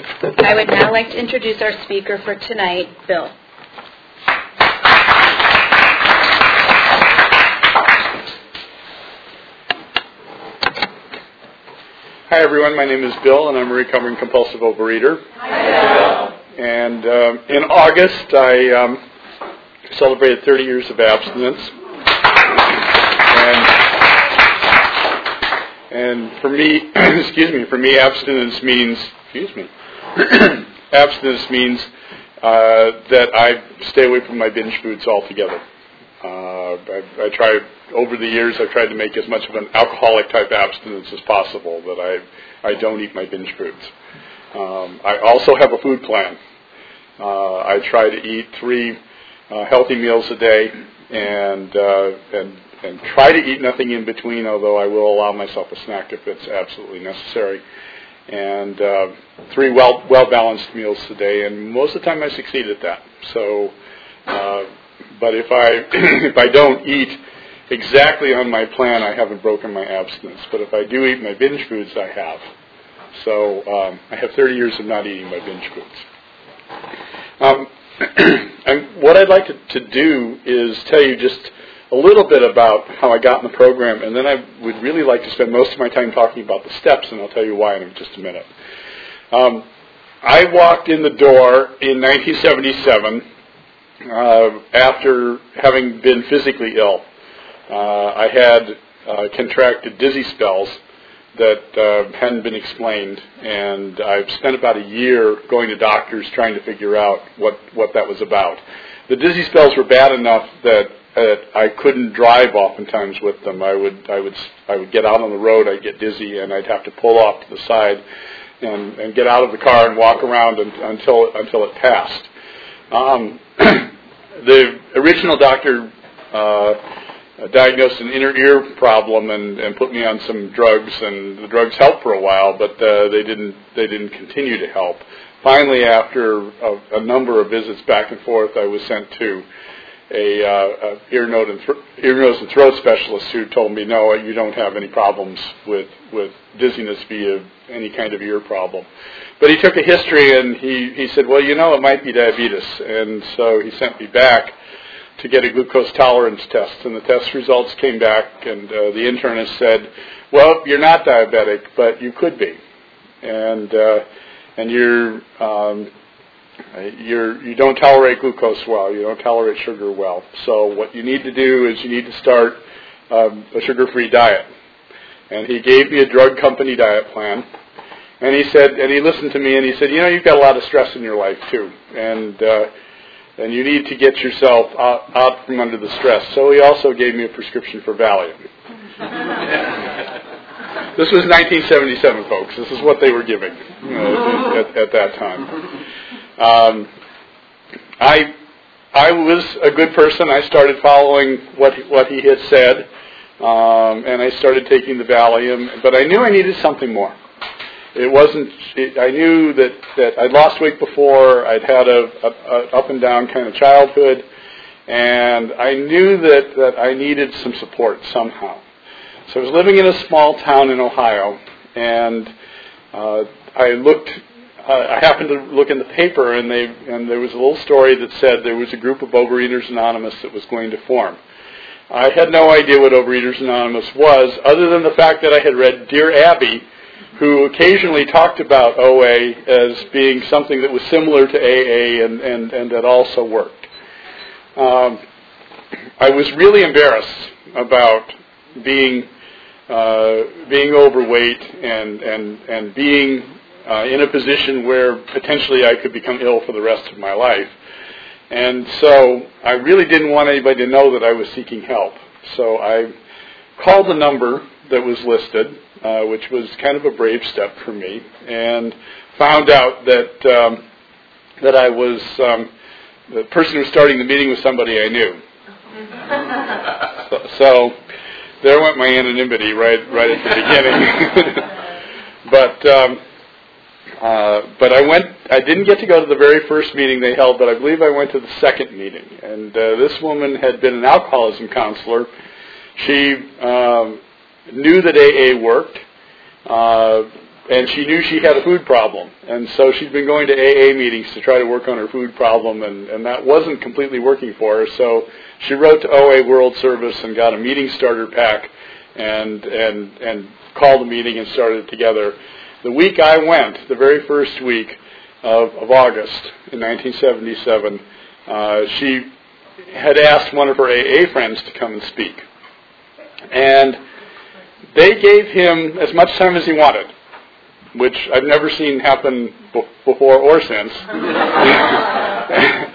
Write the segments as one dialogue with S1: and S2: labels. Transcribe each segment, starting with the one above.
S1: I would now like to introduce our speaker for tonight, Bill.
S2: Hi, everyone. My name is Bill, and I'm a recovering compulsive overeater.
S1: Hi,
S2: Bill. And um, in August, I um, celebrated 30 years of abstinence. And, and for me, excuse me, for me, abstinence means, excuse me, abstinence means uh, that I stay away from my binge foods altogether. Uh, I, I try over the years. I've tried to make as much of an alcoholic type abstinence as possible. That I I don't eat my binge foods. Um, I also have a food plan. Uh, I try to eat three uh, healthy meals a day, and uh, and and try to eat nothing in between. Although I will allow myself a snack if it's absolutely necessary. And uh, three well well balanced meals a day, and most of the time I succeed at that. So. Uh, but if I if I don't eat exactly on my plan, I haven't broken my abstinence. But if I do eat my binge foods, I have. So um, I have 30 years of not eating my binge foods. Um, and what I'd like to, to do is tell you just a little bit about how I got in the program, and then I would really like to spend most of my time talking about the steps, and I'll tell you why in just a minute. Um, I walked in the door in 1977 uh, after having been physically ill. Uh, I had uh, contracted dizzy spells that uh, hadn't been explained, and I've spent about a year going to doctors trying to figure out what, what that was about. The dizzy spells were bad enough that I couldn't drive oftentimes with them. I would I would I would get out on the road, I'd get dizzy, and I'd have to pull off to the side and, and get out of the car and walk around and, until until it passed. Um, the original doctor uh, diagnosed an inner ear problem and, and put me on some drugs, and the drugs helped for a while, but uh, they didn't they didn't continue to help. Finally, after a, a number of visits back and forth, I was sent to a, uh, a ear, nose and th- ear, nose and throat specialist who told me, no, you don't have any problems with with dizziness via any kind of ear problem. But he took a history and he, he said, well, you know, it might be diabetes. And so he sent me back to get a glucose tolerance test. And the test results came back, and uh, the internist said, well, you're not diabetic, but you could be. And, uh, and you're, um, you're, you don't tolerate glucose well. You don't tolerate sugar well. So what you need to do is you need to start um, a sugar-free diet. And he gave me a drug company diet plan and he said, and he listened to me, and he said, you know, you've got a lot of stress in your life too, and uh, and you need to get yourself out, out from under the stress. So he also gave me a prescription for Valium. this was 1977, folks. This is what they were giving uh, at, at, that time. Um, I I was a good person. I started following what what he had said, um, and I started taking the Valium. But I knew I needed something more it wasn't. It, I knew that that I'd lost weight before. I'd had a, a, a up and down kind of childhood, and I knew that that I needed some support somehow. So I was living in a small town in Ohio, and uh, I looked. I happened to look in the paper, and they and there was a little story that said there was a group of Overeaters Anonymous that was going to form. I had no idea what Overeaters Anonymous was, other than the fact that I had read Dear Abby who occasionally talked about OA as being something that was similar to AA and, and, and that also worked. Um, I was really embarrassed about being uh, being overweight and and and being uh, in a position where potentially I could become ill for the rest of my life. And so I really didn't want anybody to know that I was seeking help. So I called the number that was listed uh, which was kind of a brave step for me, and found out that um, that I was um, the person who was starting the meeting was somebody I knew. so, so, there went my anonymity right right at the beginning. but um, uh, but I went. I didn't get to go to the very first meeting they held, but I believe I went to the second meeting. And uh, this woman had been an alcoholism counselor. She um, knew that AA worked. Uh, and she knew she had a food problem, and so she'd been going to AA meetings to try to work on her food problem, and, and that wasn't completely working for her. So she wrote to OA World Service and got a meeting starter pack, and and and called a meeting and started it together. The week I went, the very first week of, of August in 1977, uh, she had asked one of her AA friends to come and speak, and they gave him as much time as he wanted which I've never seen happen before or since.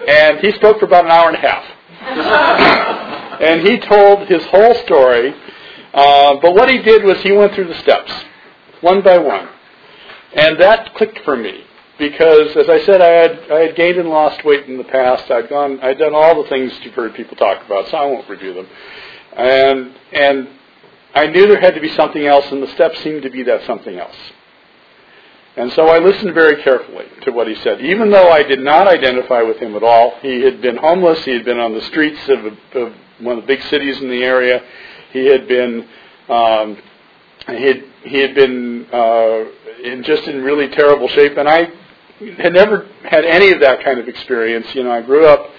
S2: and he spoke for about an hour and a half. and he told his whole story. Uh, but what he did was he went through the steps, one by one. And that clicked for me because, as I said, I had I had gained and lost weight in the past. I'd gone, I'd done all the things you've heard people talk about, so I won't review them. And and I knew there had to be something else, and the steps seemed to be that something else. And so I listened very carefully to what he said. Even though I did not identify with him at all, he had been homeless, he had been on the streets of, of one of the big cities in the area, he had been, um, he had, he had been uh, in just in really terrible shape, and I had never had any of that kind of experience. You know, I grew up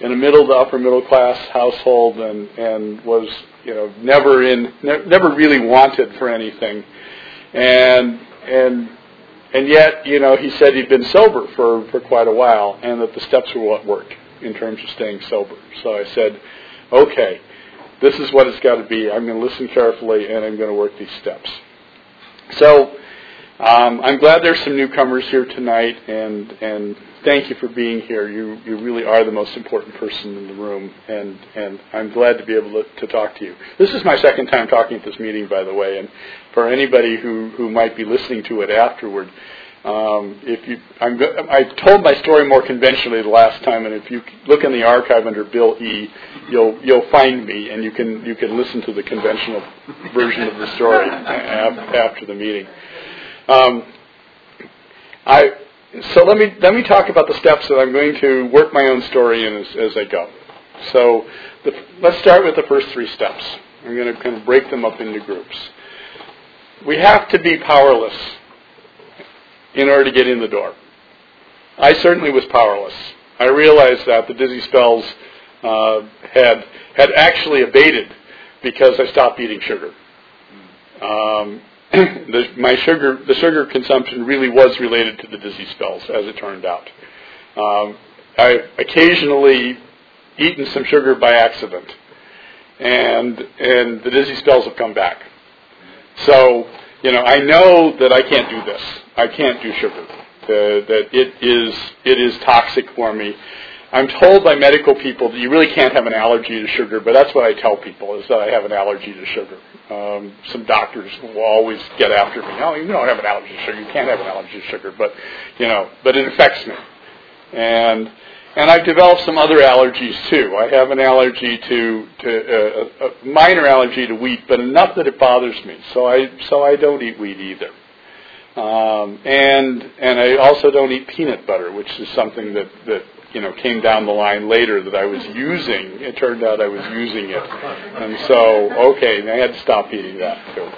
S2: in a middle to upper middle class household and, and was, you know, never in, ne- never really wanted for anything. And, and and yet, you know, he said he'd been sober for, for quite a while and that the steps were what worked in terms of staying sober. So I said, okay, this is what it's got to be. I'm going to listen carefully and I'm going to work these steps. So um, I'm glad there's some newcomers here tonight, and and thank you for being here. You you really are the most important person in the room, and and I'm glad to be able to, to talk to you. This is my second time talking at this meeting, by the way, and for anybody who who might be listening to it afterward. Um, if you, I'm, I told my story more conventionally the last time, and if you look in the archive under Bill E, you'll you'll find me, and you can you can listen to the conventional version of the story after the meeting. Um, I, so let me let me talk about the steps that I'm going to work my own story in as, as I go. So the, let's start with the first three steps. I'm going to kind of break them up into groups. We have to be powerless in order to get in the door. I certainly was powerless. I realized that the dizzy spells uh, had had actually abated because I stopped eating sugar. Um, the, my sugar, the sugar consumption really was related to the dizzy spells, as it turned out. Um, I occasionally eaten some sugar by accident, and and the dizzy spells have come back. So you know, I know that I can't do this. I can't do sugar. Uh, that it is it is toxic for me. I'm told by medical people that you really can't have an allergy to sugar, but that's what I tell people is that I have an allergy to sugar. Um, some doctors will always get after me. Oh, you don't have an allergy to sugar. You can't have an allergy to sugar, but you know, but it affects me. And and I've developed some other allergies too. I have an allergy to, to uh, a minor allergy to wheat, but enough that it bothers me. So I so I don't eat wheat either. Um, and and I also don't eat peanut butter, which is something that that you know came down the line later that I was using. It turned out I was using it, and so okay, I had to stop eating that too.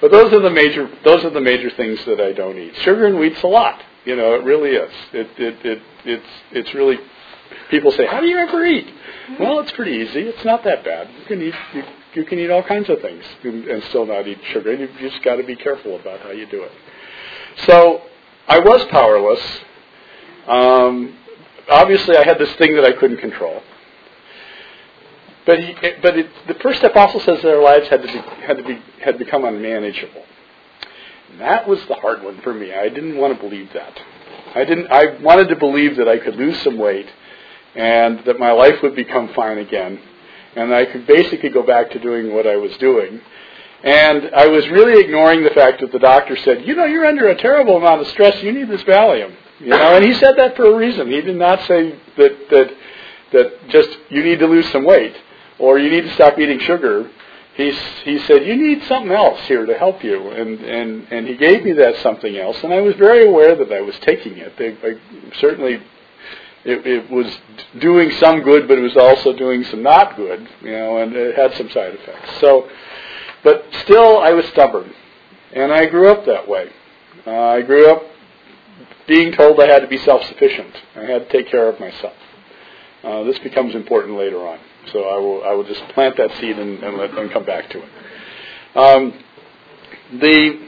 S2: But those are the major those are the major things that I don't eat. Sugar and wheat's a lot. You know, it really is. It it, it it's it's really. People say, "How do you ever eat?" Well, it's pretty easy. It's not that bad. You can eat you, you can eat all kinds of things and, and still not eat sugar. You just got to be careful about how you do it. So I was powerless. Um, obviously I had this thing that I couldn't control. But he, but it, the first step also says that our lives had to be had to be had become unmanageable. And that was the hard one for me. I didn't want to believe that. I didn't. I wanted to believe that I could lose some weight, and that my life would become fine again, and I could basically go back to doing what I was doing. And I was really ignoring the fact that the doctor said, you know, you're under a terrible amount of stress. You need this Valium. You know, and he said that for a reason. He did not say that that that just you need to lose some weight or you need to stop eating sugar. He he said you need something else here to help you, and and and he gave me that something else, and I was very aware that I was taking it. They, I, certainly, it, it was doing some good, but it was also doing some not good, you know, and it had some side effects. So, but still, I was stubborn, and I grew up that way. Uh, I grew up being told I had to be self-sufficient. I had to take care of myself. Uh, this becomes important later on, so I will I will just plant that seed and, and let them come back to it. Um, the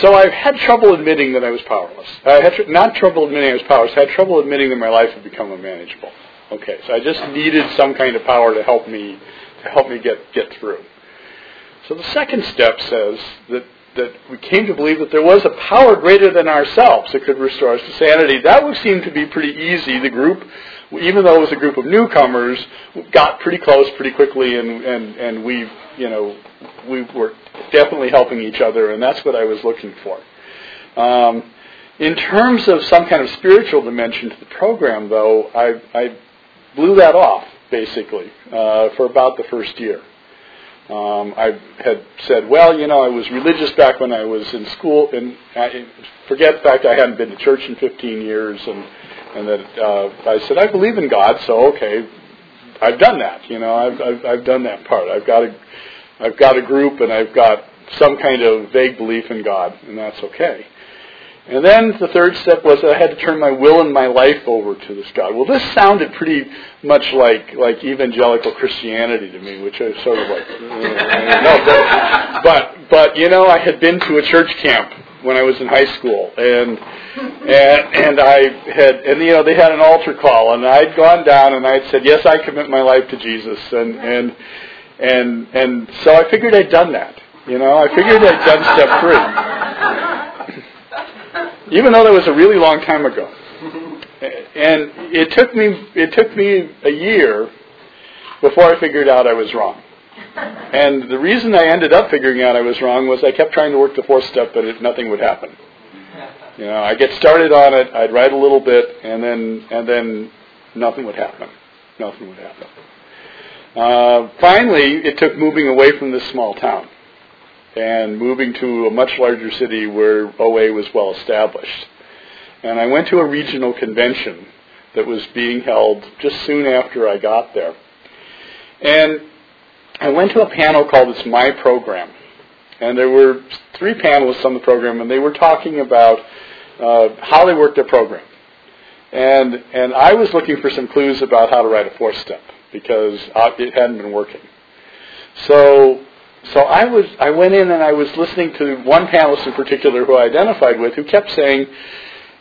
S2: so I've had trouble admitting that I was powerless. I had tr- not trouble admitting I was powerless. I had trouble admitting that my life had become unmanageable. Okay, so I just needed some kind of power to help me to help me get get through. So the second step says that that we came to believe that there was a power greater than ourselves that could restore us to sanity. That would seem to be pretty easy. The group, even though it was a group of newcomers, got pretty close pretty quickly, and and and we, you know, we were definitely helping each other, and that's what I was looking for. Um, in terms of some kind of spiritual dimension to the program, though, I, I blew that off basically uh, for about the first year. Um, I had said, well, you know, I was religious back when I was in school, and I, forget the fact I hadn't been to church in 15 years, and and that uh, I said I believe in God, so okay, I've done that. You know, I've, I've I've done that part. I've got a I've got a group, and I've got some kind of vague belief in God, and that's okay. And then the third step was I had to turn my will and my life over to this God. Well, this sounded pretty much like like evangelical Christianity to me, which I sort of like, mm, no, but, but but you know, I had been to a church camp when I was in high school, and and and I had and you know they had an altar call, and I'd gone down and I'd said, yes, I commit my life to Jesus, and and and and so I figured I'd done that. You know, I figured I'd done step three even though that was a really long time ago. And it took me it took me a year before I figured out I was wrong. And the reason I ended up figuring out I was wrong was I kept trying to work the fourth step, but it, nothing would happen. You know, I get started on it, I'd write a little bit, and then and then nothing would happen. Nothing would happen. Uh, finally, it took moving away from this small town and moving to a much larger city where OA was well established. And I went to a regional convention that was being held just soon after I got there. And I went to a panel called It's My Program. And there were three panelists on the program, and they were talking about uh, how they worked their program. And, and I was looking for some clues about how to write a fourth step because uh, it hadn't been working. So so I was I went in and I was listening to one panelist in particular who I identified with who kept saying,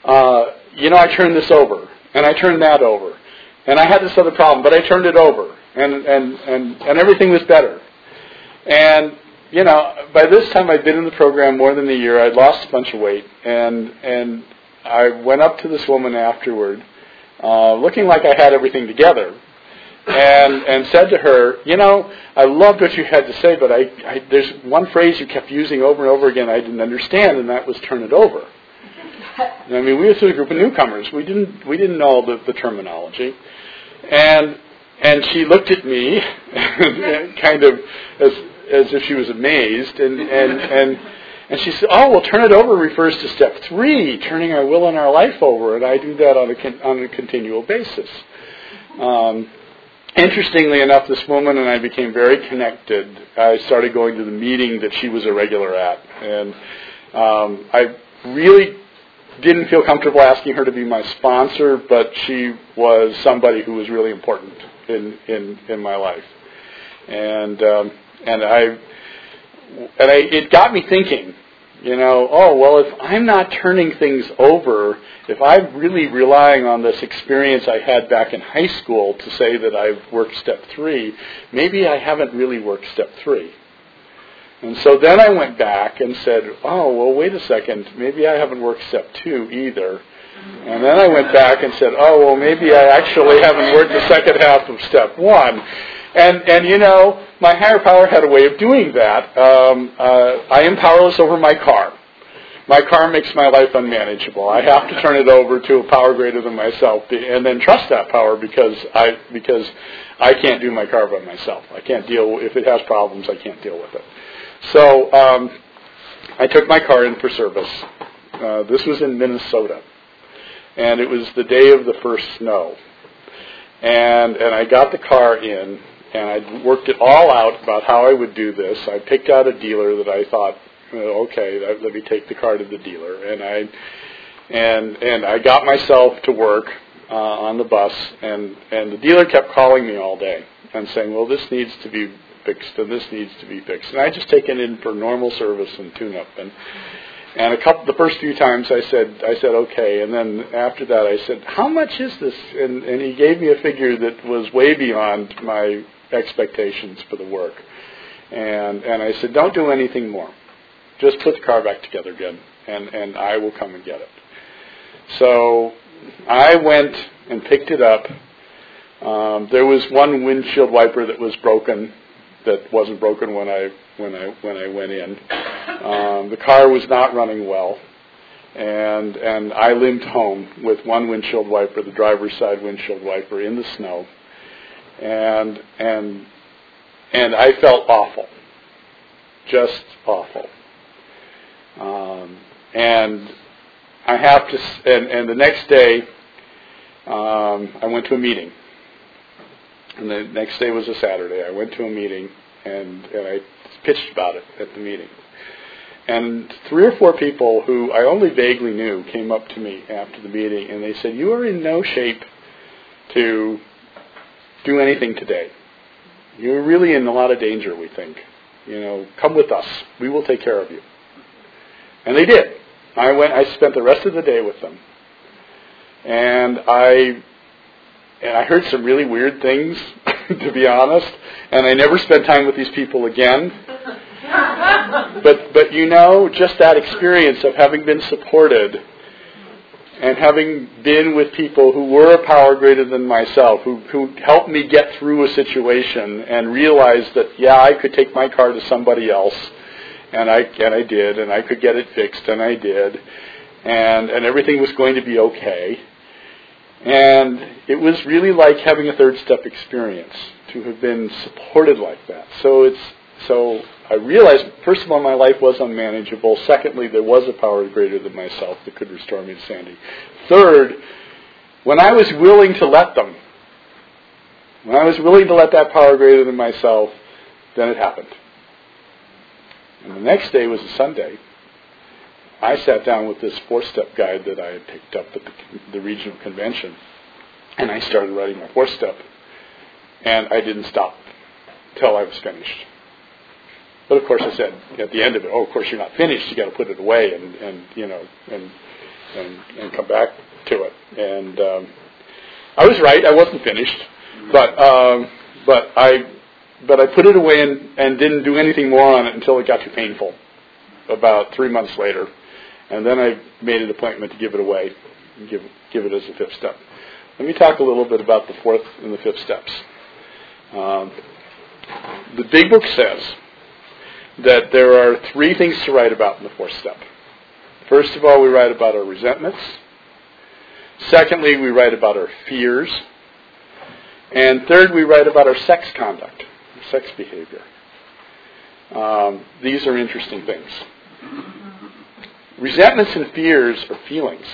S2: uh, you know, I turned this over and I turned that over and I had this other problem, but I turned it over and and and and everything was better. And you know, by this time I'd been in the program more than a year. I'd lost a bunch of weight and and I went up to this woman afterward, uh, looking like I had everything together and and said to her, you know, I loved what you had to say, but I, I there's one phrase you kept using over and over again I didn't understand, and that was turn it over. I mean, we were a group of newcomers. We didn't we didn't know the, the terminology, and and she looked at me, kind of as as if she was amazed, and and and. And she said, "Oh, well, turn it over refers to step three, turning our will and our life over, and I do that on a on a continual basis." Um, interestingly enough, this woman and I became very connected. I started going to the meeting that she was a regular at, and um, I really didn't feel comfortable asking her to be my sponsor, but she was somebody who was really important in in in my life, and um, and I and I, it got me thinking. You know, oh well, if I'm not turning things over if I'm really relying on this experience I had back in high school to say that I've worked step three, maybe I haven't really worked step three. And so then I went back and said, oh, well, wait a second, maybe I haven't worked step two either. And then I went back and said, oh, well, maybe I actually haven't worked the second half of step one. And, and you know, my higher power had a way of doing that. Um, uh, I am powerless over my car my car makes my life unmanageable. I have to turn it over to a power greater than myself, and then trust that power because I because I can't do my car by myself. I can't deal if it has problems. I can't deal with it. So um, I took my car in for service. Uh, this was in Minnesota, and it was the day of the first snow, and and I got the car in, and I worked it all out about how I would do this. I picked out a dealer that I thought okay, let me take the car to the dealer. And I and and I got myself to work uh, on the bus, and and the dealer kept calling me all day and saying, well, this needs to be fixed and this needs to be fixed. And I just taken in for normal service and tune up and and a couple the first few times I said I said okay and then after that I said how much is this and and he gave me a figure that was way beyond my expectations for the work. And and I said don't do anything more. Just put the car back together again and and I will come and get it. So I went and picked it up. Um, there was one windshield wiper that was broken that wasn't broken when I when I when I went in. Um, the car was not running well, and and I limped home with one windshield wiper, the driver's side windshield wiper, in the snow, and and and I felt awful, just awful. Um, and I have to, and, and the next day, um, I went to a meeting and the next day was a Saturday. I went to a meeting and, and I pitched about it at the meeting. And three or four people who I only vaguely knew came up to me after the meeting and they said, You are in no shape to do anything today. You're really in a lot of danger, we think. You know, come with us. We will take care of you. And they did. I went I spent the rest of the day with them. And I and I heard some really weird things, to be honest. And I never spent time with these people again. but but you know, just that experience of having been supported and having been with people who were a power greater than myself, who who helped me get through a situation and realize that yeah, I could take my car to somebody else, and I and I did, and I could get it fixed, and I did, and and everything was going to be okay and it was really like having a third step experience to have been supported like that. So it's so I realized first of all my life was unmanageable. Secondly, there was a power greater than myself that could restore me to sanity. Third, when I was willing to let them, when I was willing to let that power greater than myself, then it happened. And the next day was a Sunday, I sat down with this four-step guide that I had picked up at the, the regional convention, and I started writing my four-step, and I didn't stop till I was finished. But of course, I said at the end of it, "Oh, of course, you're not finished. You got to put it away and and you know and and and come back to it." And um, I was right; I wasn't finished, but um, but I but I put it away and, and didn't do anything more on it until it got too painful. About three months later, and then I made an appointment to give it away, and give, give it as a fifth step. Let me talk a little bit about the fourth and the fifth steps. Um, the Big Book says that there are three things to write about in the fourth step. First of all, we write about our resentments. Secondly, we write about our fears. And third, we write about our sex conduct, sex behavior. Um, these are interesting things. Resentments and fears are feelings.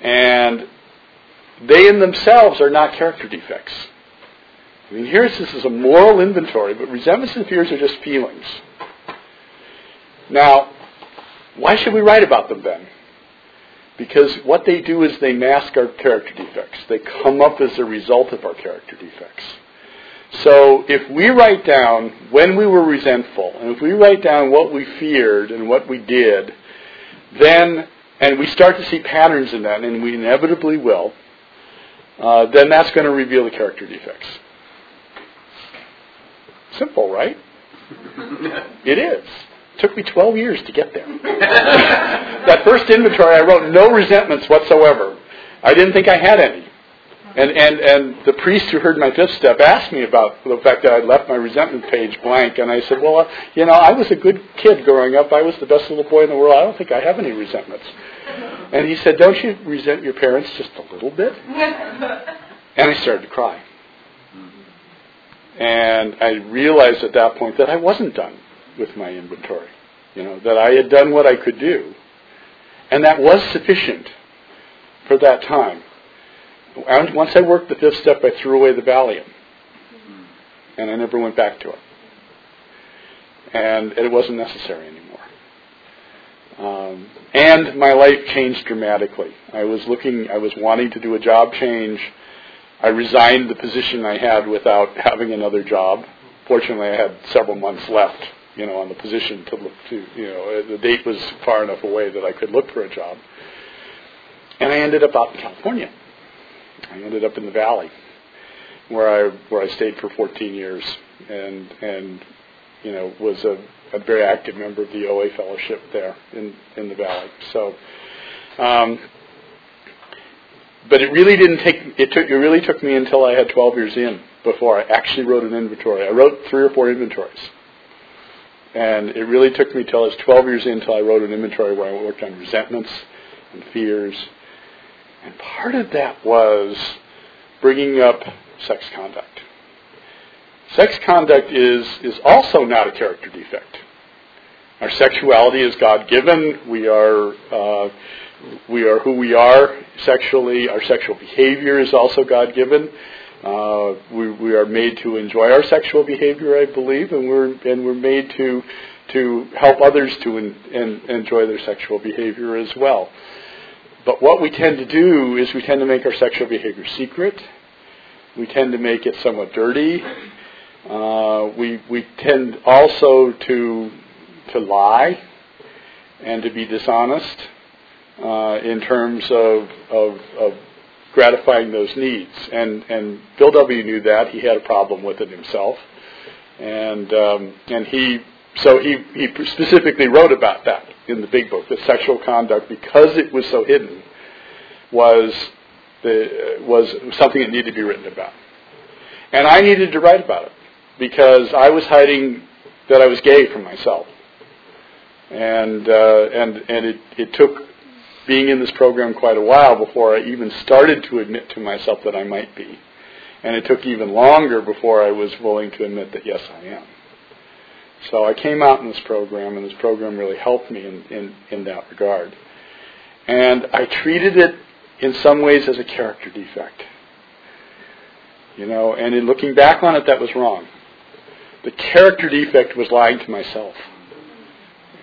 S2: And they in themselves are not character defects. I mean, here's this is a moral inventory, but resentments and fears are just feelings. Now, why should we write about them then? Because what they do is they mask our character defects. They come up as a result of our character defects. So if we write down when we were resentful, and if we write down what we feared and what we did, then, and we start to see patterns in that, and we inevitably will, uh, then that's going to reveal the character defects. Simple, right? it is. It took me 12 years to get there. that first inventory, I wrote no resentments whatsoever. I didn't think I had any. And, and, and the priest who heard my fifth step asked me about the fact that I'd left my resentment page blank. And I said, well, uh, you know, I was a good kid growing up. I was the best little boy in the world. I don't think I have any resentments. And he said, don't you resent your parents just a little bit? And I started to cry. And I realized at that point that I wasn't done with my inventory. You know, that I had done what I could do. And that was sufficient for that time. Once I worked the fifth step, I threw away the Valium. And I never went back to it. and it wasn't necessary anymore. Um, and my life changed dramatically. I was looking, I was wanting to do a job change. I resigned the position I had without having another job. Fortunately, I had several months left, you know, on the position to look to, you know, the date was far enough away that I could look for a job. And I ended up out in California. I ended up in the valley, where I where I stayed for 14 years, and and you know was a a very active member of the OA fellowship there in, in the valley. So, um, but it really didn't take it took it really took me until I had 12 years in before I actually wrote an inventory. I wrote three or four inventories, and it really took me till I was 12 years in until I wrote an inventory where I worked on resentments and fears, and part of that was bringing up sex conduct. Sex conduct is, is also not a character defect. Our sexuality is God given. We are, uh, we are who we are sexually. Our sexual behavior is also God given. Uh, we, we are made to enjoy our sexual behavior, I believe, and we're, and we're made to, to help others to en, enjoy their sexual behavior as well. But what we tend to do is we tend to make our sexual behavior secret. We tend to make it somewhat dirty. Uh, we we tend also to to lie and to be dishonest uh, in terms of, of, of gratifying those needs. And and Bill W. knew that. He had a problem with it himself, and um, and he so he he specifically wrote about that in the big book. The sexual conduct because it was so hidden was the was something that needed to be written about, and I needed to write about it because I was hiding that I was gay from myself, and uh, and and it, it took being in this program quite a while before I even started to admit to myself that I might be, and it took even longer before I was willing to admit that yes I am. So I came out in this program, and this program really helped me in, in, in that regard. And I treated it in some ways as a character defect. You know, and in looking back on it, that was wrong. The character defect was lying to myself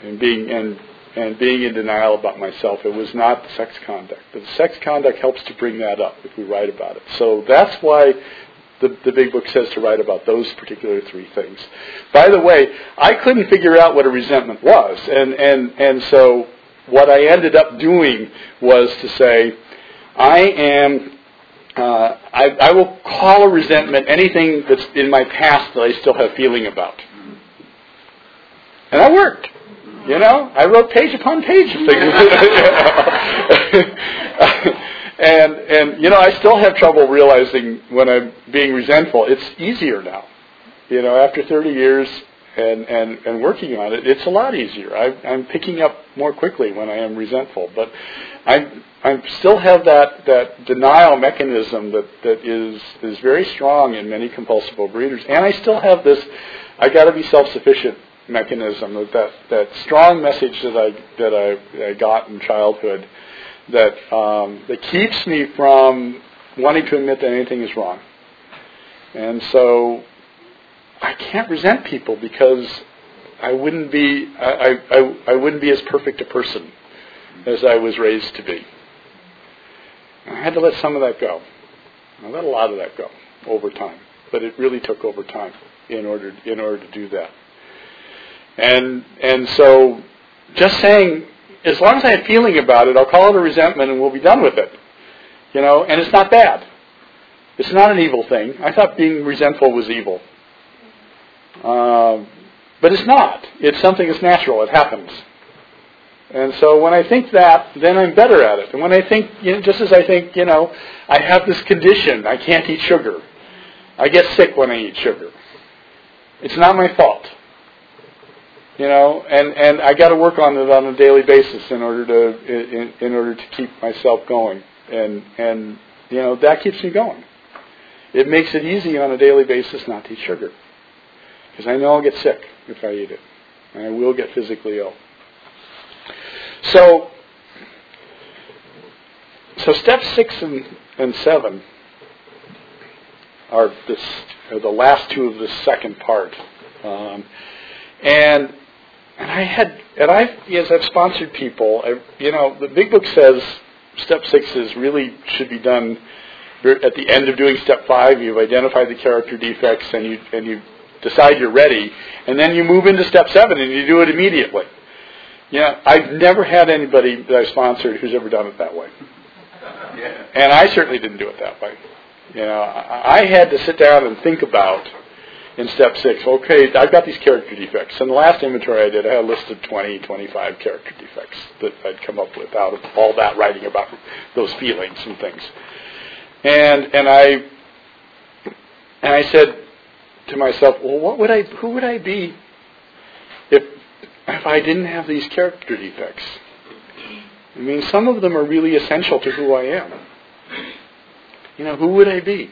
S2: and being and and being in denial about myself. It was not the sex conduct. But the sex conduct helps to bring that up if we write about it. So that's why the, the big book says to write about those particular three things. By the way, I couldn't figure out what a resentment was, and and and so what I ended up doing was to say, I am uh, I, I will call a resentment anything that's in my past that I still have feeling about. And that worked. You know, I wrote page upon page of things. and and you know, I still have trouble realizing when I'm being resentful. It's easier now. You know, after 30 years and and and working on it, it's a lot easier. I, I'm picking up more quickly when I am resentful. But I I still have that, that denial mechanism that, that is, is very strong in many compulsive overeaters. And I still have this, I got to be self-sufficient mechanism, that, that, that strong message that I, that I, I got in childhood that, um, that keeps me from wanting to admit that anything is wrong. And so I can't resent people because I wouldn't be, I, I, I wouldn't be as perfect a person as I was raised to be. I had to let some of that go. I let a lot of that go over time, but it really took over time in order in order to do that. And and so, just saying, as long as I have feeling about it, I'll call it a resentment, and we'll be done with it. You know, and it's not bad. It's not an evil thing. I thought being resentful was evil, um, but it's not. It's something that's natural. It happens. And so when I think that, then I'm better at it. And when I think, you know, just as I think, you know, I have this condition, I can't eat sugar. I get sick when I eat sugar. It's not my fault. You know, and, and I got to work on it on a daily basis in order to in, in order to keep myself going, and and you know that keeps me going. It makes it easy on a daily basis not to eat sugar, because I know I'll get sick if I eat it, and I will get physically ill. So, so step six and, and seven are, this, are the last two of the second part. Um, And and I had and I as I've sponsored people, I, you know, the big book says step six is really should be done at the end of doing step five. You've identified the character defects and you and you decide you're ready, and then you move into step seven and you do it immediately. Yeah, I've never had anybody that I sponsored who's ever done it that way. Yeah. And I certainly didn't do it that way. You know, I had to sit down and think about in step six, okay, I've got these character defects. In the last inventory I did, I had a list of 20, 25 character defects that I'd come up with out of all that writing about those feelings and things. And and I and I said to myself, well, what would I, who would I be if if I didn't have these character defects? I mean, some of them are really essential to who I am. You know, who would I be?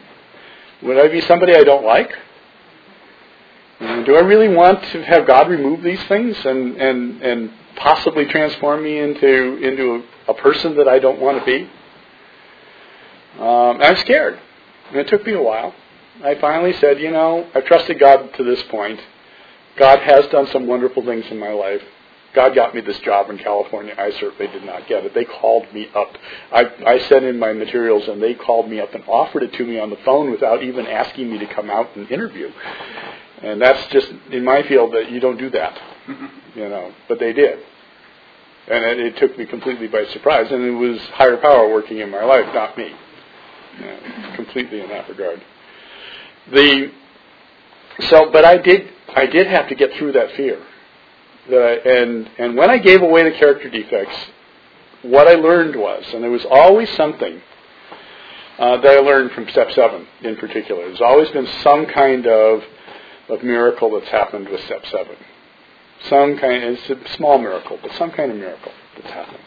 S2: Would I be somebody I don't like? Do I really want to have God remove these things and, and, and possibly transform me into, into a, a person that I don't want to be? Um, I'm scared. And it took me a while. I finally said, you know, I've trusted God to this point. God has done some wonderful things in my life. God got me this job in California. I certainly did not get it. They called me up. I, I sent in my materials, and they called me up and offered it to me on the phone without even asking me to come out and interview. And that's just in my field that you don't do that, you know. But they did, and it, it took me completely by surprise. And it was higher power working in my life, not me, you know, completely in that regard. The so, but I did I did have to get through that fear. That I, and and when I gave away the character defects, what I learned was, and there was always something uh, that I learned from step seven in particular. There's always been some kind of of miracle that's happened with step seven. Some kind, it's a small miracle, but some kind of miracle that's happened.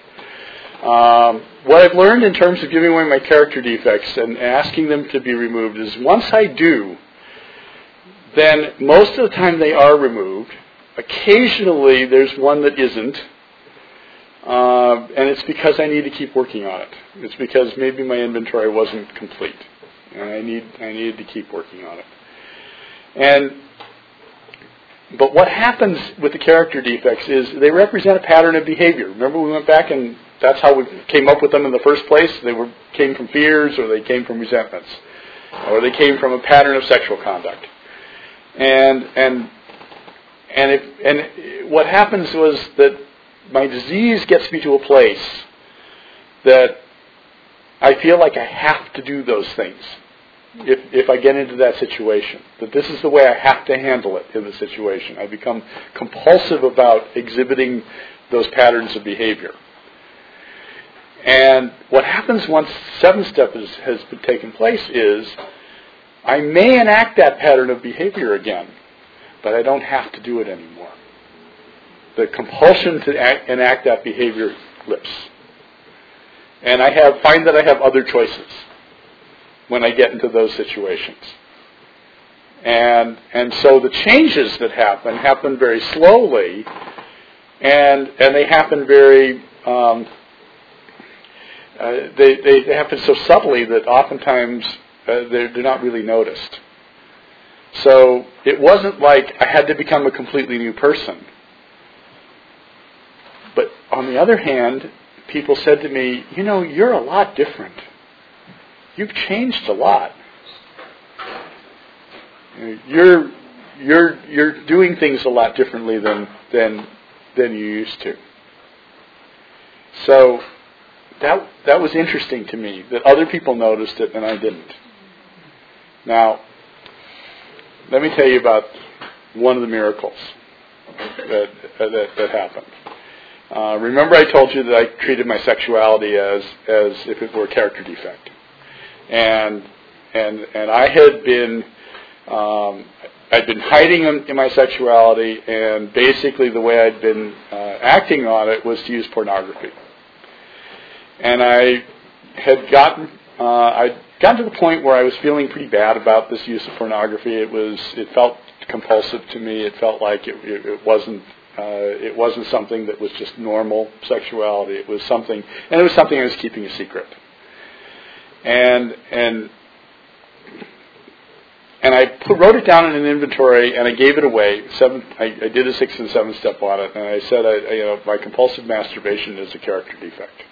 S2: Um, what I've learned in terms of giving away my character defects and asking them to be removed is once I do, then most of the time they are removed. Occasionally there's one that isn't, uh, and it's because I need to keep working on it. It's because maybe my inventory wasn't complete, and I need I needed to keep working on it. And but what happens with the character defects is they represent a pattern of behavior. Remember, we went back and that's how we came up with them in the first place. They were came from fears, or they came from resentments, or they came from a pattern of sexual conduct. And and and if, and what happens was that my disease gets me to a place that I feel like I have to do those things if, if I get into that situation. That this is the way I have to handle it in the situation. I become compulsive about exhibiting those patterns of behavior. And what happens once seven step is, has been taken place is I may enact that pattern of behavior again, but I don't have to do it anymore. The compulsion to act, enact that behavior lips. And I have find that I have other choices when I get into those situations. And, and so the changes that happen happen very slowly, and, and they happen very, um, uh, they, they, they, happen so subtly that oftentimes uh, they're, they're not really noticed. So it wasn't like I had to become a completely new person. But on the other hand, people said to me, you know, you're a lot different. You've changed a lot. You're you're you're doing things a lot differently than than than you used to. So that that was interesting to me that other people noticed it and I didn't. Now, let me tell you about one of the miracles that that, that happened. Uh, remember, I told you that I treated my sexuality as as if it were a character defect and and and I had been um, I'd been hiding in my sexuality, and basically the way I'd been uh, acting on it was to use pornography. And I had gotten uh, I'd gotten to the point where I was feeling pretty bad about this use of pornography. It was it felt compulsive to me. It felt like it, it, it wasn't uh, it wasn't something that was just normal sexuality. It was something, and it was something I was keeping a secret and and and I put, wrote it down in an inventory and I gave it away. Seven, I, I did a six and seven step on it, and I said, I, I, you know, my compulsive masturbation is a character defect.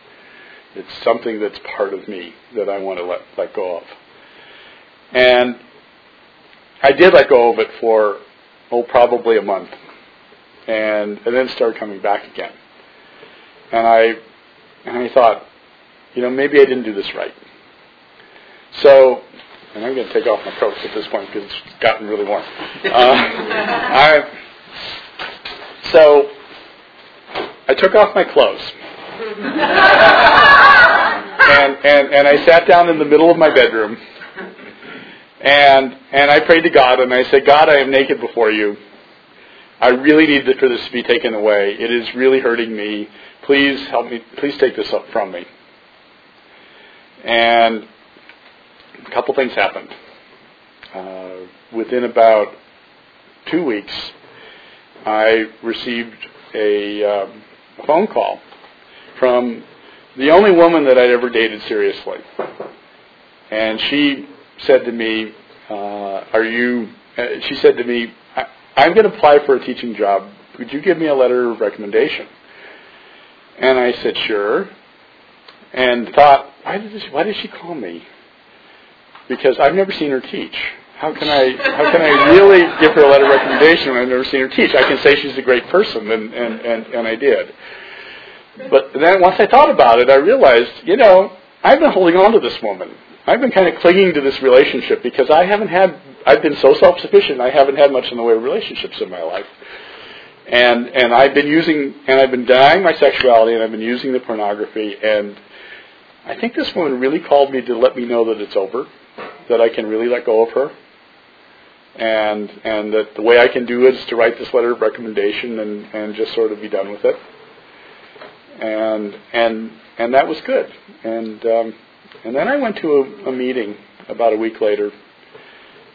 S2: It's something that's part of me that I want to let let go of. And I did let go of it for oh probably a month, and and then started coming back again. And I and I thought, you know, maybe I didn't do this right. So, and I'm going to take off my coat at this point because it's gotten really warm. Uh, I, so, I took off my clothes. and, and, and I sat down in the middle of my bedroom and, and I prayed to God and I said, God, I am naked before you. I really need for this to be taken away. It is really hurting me. Please help me. Please take this up from me. And a couple things happened. Uh, within about two weeks, I received a, um, phone call from the only woman that I'd ever dated seriously. And she said to me, uh, "Are you?" Uh, she said to me, I, "I'm going to apply for a teaching job. Would you give me a letter of recommendation?" And I said, "Sure." And thought, "Why did this, why did she call me?" Because I've never seen her teach. How can I how can I really give her a letter of recommendation when I've never seen her teach? I can say she's a great person, and and and, and I did. But then once I thought about it, I realized, you know, I've been holding on to this woman. I've been kind of clinging to this relationship because I haven't had, I've been so self-sufficient, I haven't had much in the way of relationships in my life. And, and I've been using, and I've been denying my sexuality and I've been using the pornography and I think this woman really called me to let me know that it's over, that I can really let go of her. And, and that the way I can do it is to write this letter of recommendation and, and just sort of be done with it. And, and, and that was good. And, um, and then I went to a, a meeting about a week later,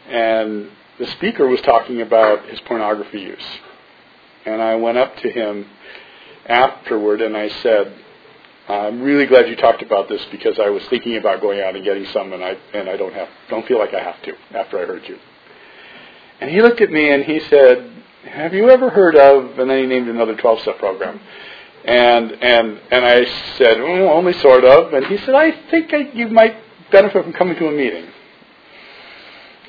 S2: and the speaker was talking about his pornography use. And I went up to him afterward and I said, I'm really glad you talked about this because I was thinking about going out and getting some and I and I don't have don't feel like I have to after I heard you. And he looked at me and he said, Have you ever heard of and then he named another twelve step program. And and and I said, well, only sort of. And he said, I think I, you might benefit from coming to a meeting.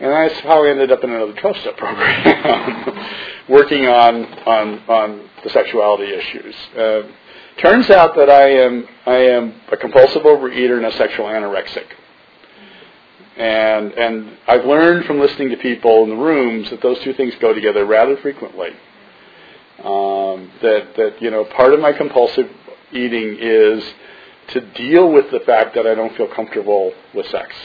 S2: And that's how I ended up in another 12-step program, working on on on the sexuality issues. Uh, turns out that I am I am a compulsive overeater and a sexual anorexic. And and I've learned from listening to people in the rooms that those two things go together rather frequently. Um, that that you know part of my compulsive eating is to deal with the fact that I don't feel comfortable with sex,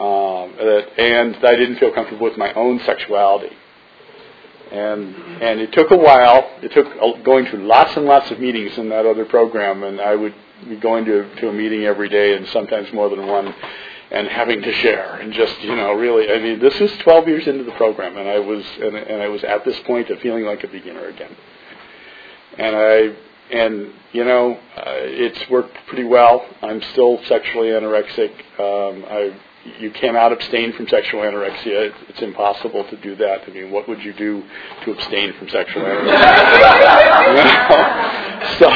S2: um, that, and I didn't feel comfortable with my own sexuality. And and it took a while. It took going to lots and lots of meetings in that other program, and I would be going to to a meeting every day, and sometimes more than one and having to share and just you know really I mean this is 12 years into the program and I was and, and I was at this point of feeling like a beginner again. And I and you know uh, it's worked pretty well. I'm still sexually anorexic. Um, I you cannot abstain from sexual anorexia. It's impossible to do that. I mean, what would you do to abstain from sexual anorexia? so,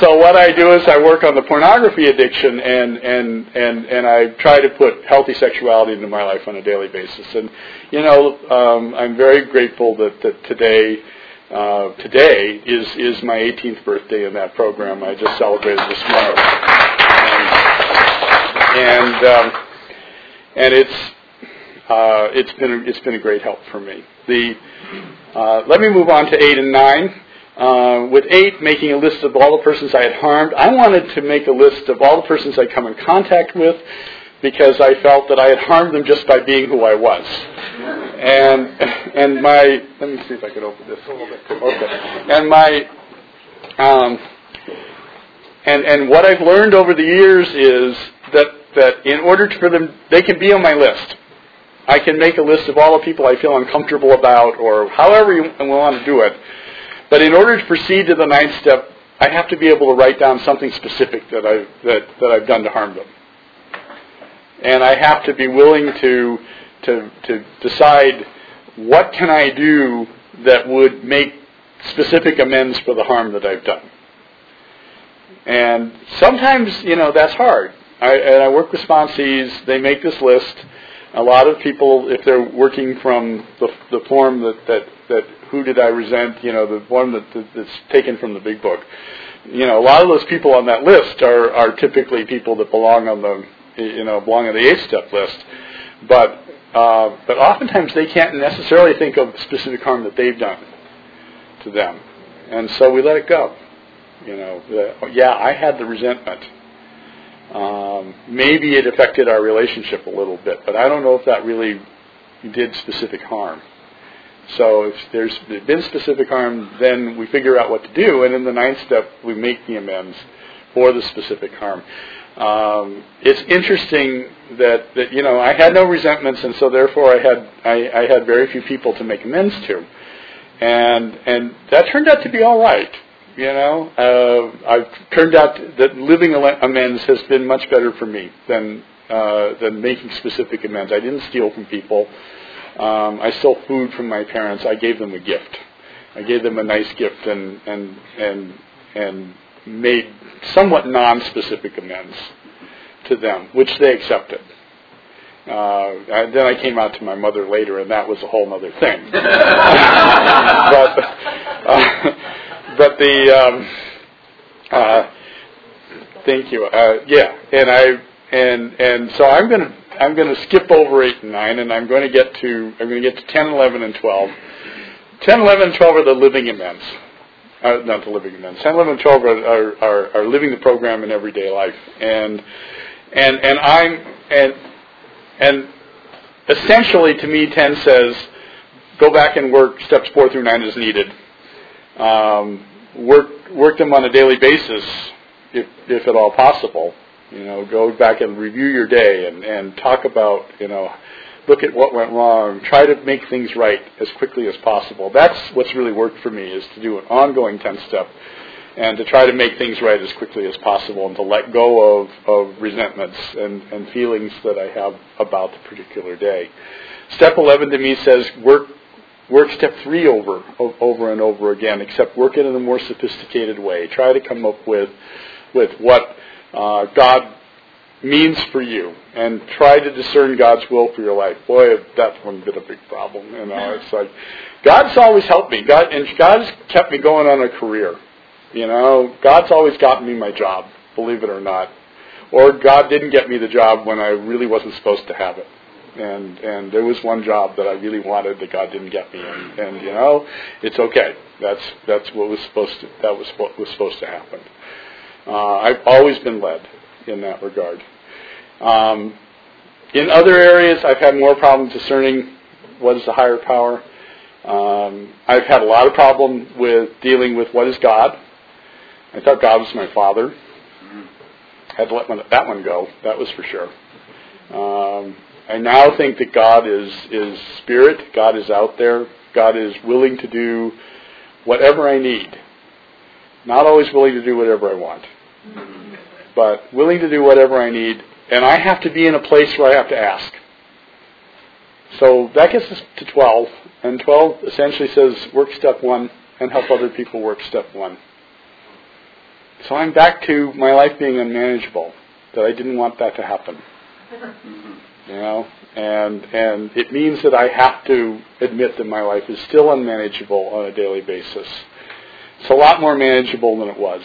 S2: so what I do is I work on the pornography addiction, and and and and I try to put healthy sexuality into my life on a daily basis. And you know, um, I'm very grateful that that today. Uh, today is is my 18th birthday in that program. I just celebrated this morning, and, and um, and it's uh, it's been it's been a great help for me. The uh, let me move on to eight and nine. Uh, with eight, making a list of all the persons I had harmed, I wanted to make a list of all the persons I'd come in contact with because I felt that I had harmed them just by being who I was. And and my let me see if I can open this a little bit. Okay. And my um, and and what I've learned over the years is that that in order for them, they can be on my list. I can make a list of all the people I feel uncomfortable about, or however you want to do it. But in order to proceed to the ninth step, I have to be able to write down something specific that I've that, that I've done to harm them, and I have to be willing to to, to decide what can I do that would make specific amends for the harm that I've done. And sometimes, you know, that's hard. I, and I work with sponsees. They make this list. A lot of people, if they're working from the, the form that, that, that who did I resent, you know, the one that, that's taken from the big book, you know, a lot of those people on that list are, are typically people that belong on the, you know, belong on the eighth step list. But, uh, but oftentimes they can't necessarily think of specific harm that they've done to them. And so we let it go. You know, the, yeah, I had the resentment. Um, maybe it affected our relationship a little bit, but I don't know if that really did specific harm. So if there's been specific harm, then we figure out what to do, and in the ninth step, we make the amends for the specific harm. Um, it's interesting that, that you know I had no resentments, and so therefore I had I, I had very few people to make amends to, and and that turned out to be all right. You know, uh, I've turned out that living amends has been much better for me than uh, than making specific amends. I didn't steal from people. Um, I stole food from my parents. I gave them a gift. I gave them a nice gift and and and and made somewhat non-specific amends to them, which they accepted. Uh, I, then I came out to my mother later, and that was a whole other thing. but uh, but the um, uh, thank you. Uh, yeah, and I and and so I'm to I'm to skip over eight and nine, and I'm going to get to I'm going to get to 10, 11, and 12. 10, 11, and 12 are the living events. Uh, not the living events. 10, 11, and 12 are, are, are, are living the program in everyday life, and and and I'm and and essentially to me 10 says go back and work steps four through nine as needed um, work work them on a daily basis, if if at all possible. You know, go back and review your day and and talk about you know, look at what went wrong. Try to make things right as quickly as possible. That's what's really worked for me is to do an ongoing ten step. And to try to make things right as quickly as possible, and to let go of, of resentments and, and feelings that I have about the particular day. Step 11 to me says work work step three over over and over again, except work it in a more sophisticated way. Try to come up with with what uh, God means for you, and try to discern God's will for your life. Boy, that's one been a big problem. You know, it's like God's always helped me. God and God's kept me going on a career. You know, God's always gotten me my job, believe it or not. Or God didn't get me the job when I really wasn't supposed to have it and and there was one job that I really wanted that God didn't get me, and, and you know, it's okay. That's that's what was supposed to that was what was supposed to happen. Uh, I've always been led in that regard. Um, in other areas, I've had more problems discerning what is the higher power. Um, I've had a lot of problem with dealing with what is God. I thought God was my father. I had to let one, that one go. That was for sure. Um, I now think that God is, is spirit, God is out there, God is willing to do whatever I need. Not always willing to do whatever I want, but willing to do whatever I need, and I have to be in a place where I have to ask. So that gets us to 12, and 12 essentially says work step one and help other people work step one. So I'm back to my life being unmanageable, that I didn't want that to happen. You know, and and it means that I have to admit that my life is still unmanageable on a daily basis. It's a lot more manageable than it was,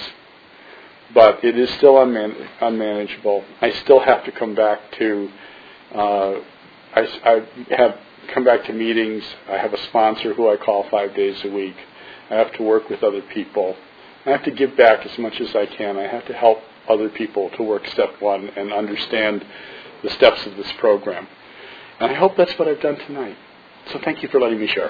S2: but it is still unman- unmanageable. I still have to come back to. Uh, I, I have come back to meetings. I have a sponsor who I call five days a week. I have to work with other people. I have to give back as much as I can. I have to help other people to work step one and understand the steps of this program. And I hope that's what I've done tonight. So thank you for letting me share.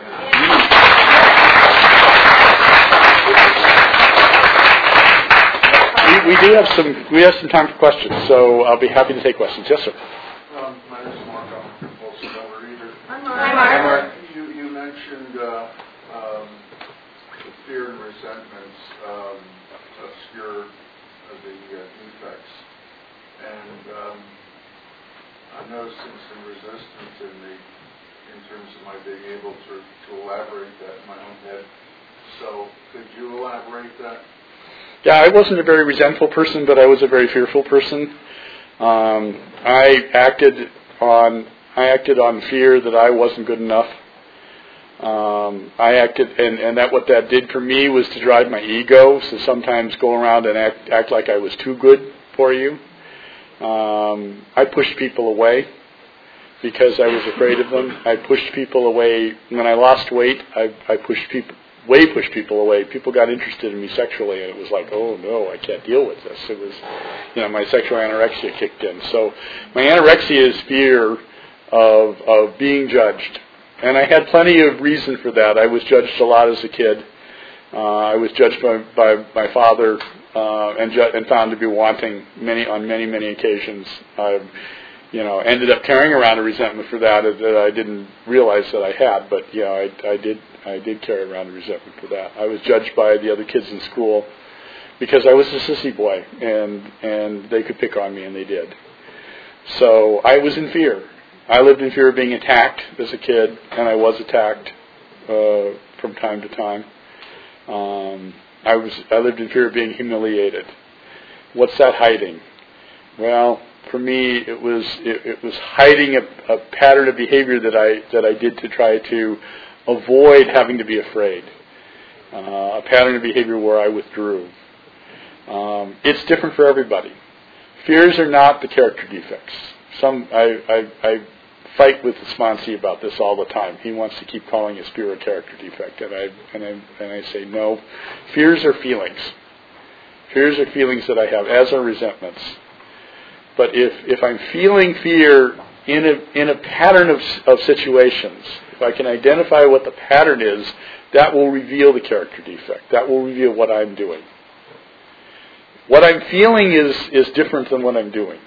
S2: We, we do have some we have some time for questions, so I'll be happy to take questions. Yes, sir.
S3: Um, my name is Mark. I'm a compulsive overeater.
S1: Hi, Mark.
S3: You, you mentioned uh, the fear and resentments um, obscure the uh, defects, and um, I'm noticing some resistance in me in terms of my being able to, to elaborate that in my own head. So could you elaborate that?
S2: Yeah, I wasn't a very resentful person, but I was a very fearful person. Um, I acted on I acted on fear that I wasn't good enough. Um, I acted, and, and that what that did for me was to drive my ego. So sometimes go around and act act like I was too good for you. Um, I pushed people away because I was afraid of them. I pushed people away when I lost weight. I, I pushed people way pushed people away. People got interested in me sexually, and it was like, oh no, I can't deal with this. It was, you know, my sexual anorexia kicked in. So my anorexia is fear of of being judged, and I had plenty of reason for that. I was judged a lot as a kid. Uh, I was judged by by my father uh, and ju- and found to be wanting many on many many occasions. I, you know, ended up carrying around a resentment for that that I didn't realize that I had. But yeah, I, I did I did carry around a resentment for that. I was judged by the other kids in school because I was a sissy boy, and and they could pick on me, and they did. So I was in fear. I lived in fear of being attacked as a kid, and I was attacked uh, from time to time. Um, I was I lived in fear of being humiliated. What's that hiding? Well, for me, it was it, it was hiding a, a pattern of behavior that I that I did to try to avoid having to be afraid. Uh, a pattern of behavior where I withdrew. Um, it's different for everybody. Fears are not the character defects. Some I, I, I fight with the sponsee about this all the time. He wants to keep calling his fear a character defect, and I and I and I say no. Fears are feelings. Fears are feelings that I have, as are resentments. But if if I'm feeling fear in a in a pattern of of situations, if I can identify what the pattern is, that will reveal the character defect. That will reveal what I'm doing. What I'm feeling is is different than what I'm doing.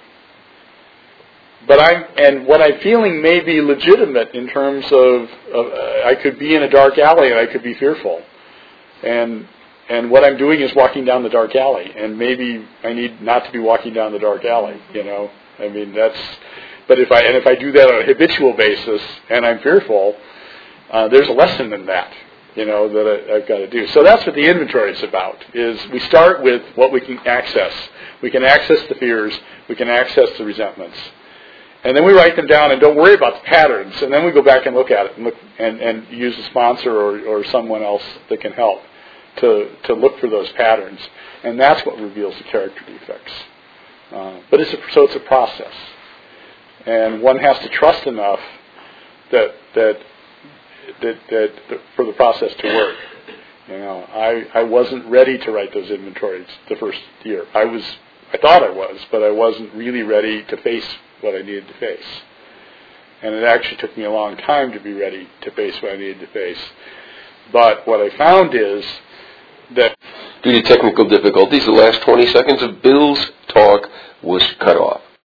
S2: But I'm and what I'm feeling may be legitimate in terms of, uh, I could be in a dark alley and I could be fearful, and and what I'm doing is walking down the dark alley, and maybe I need not to be walking down the dark alley. You know, I mean that's but if I and if I do that on a habitual basis and I'm fearful, uh, there's a lesson in that, you know, that I, I've got to do. So that's what the inventory is about. Is we start with what we can access. We can access the fears. We can access the resentments. And then we write them down and don't worry about the patterns. And then we go back and look at it and look and, and use a sponsor or, or someone else that can help to, to look for those patterns. And that's what reveals the character defects. Uh, but it's a, so it's a process and one has to trust enough that that that, that, that for the process to work. You know, I I wasn't ready to write those inventories the first year. I was I thought I was, but I wasn't really ready to face what I needed to face. And it actually took me a long time to be ready to face what I needed to face. But what I found is that
S4: due to technical difficulties, the last 20 seconds of Bill's talk was cut off.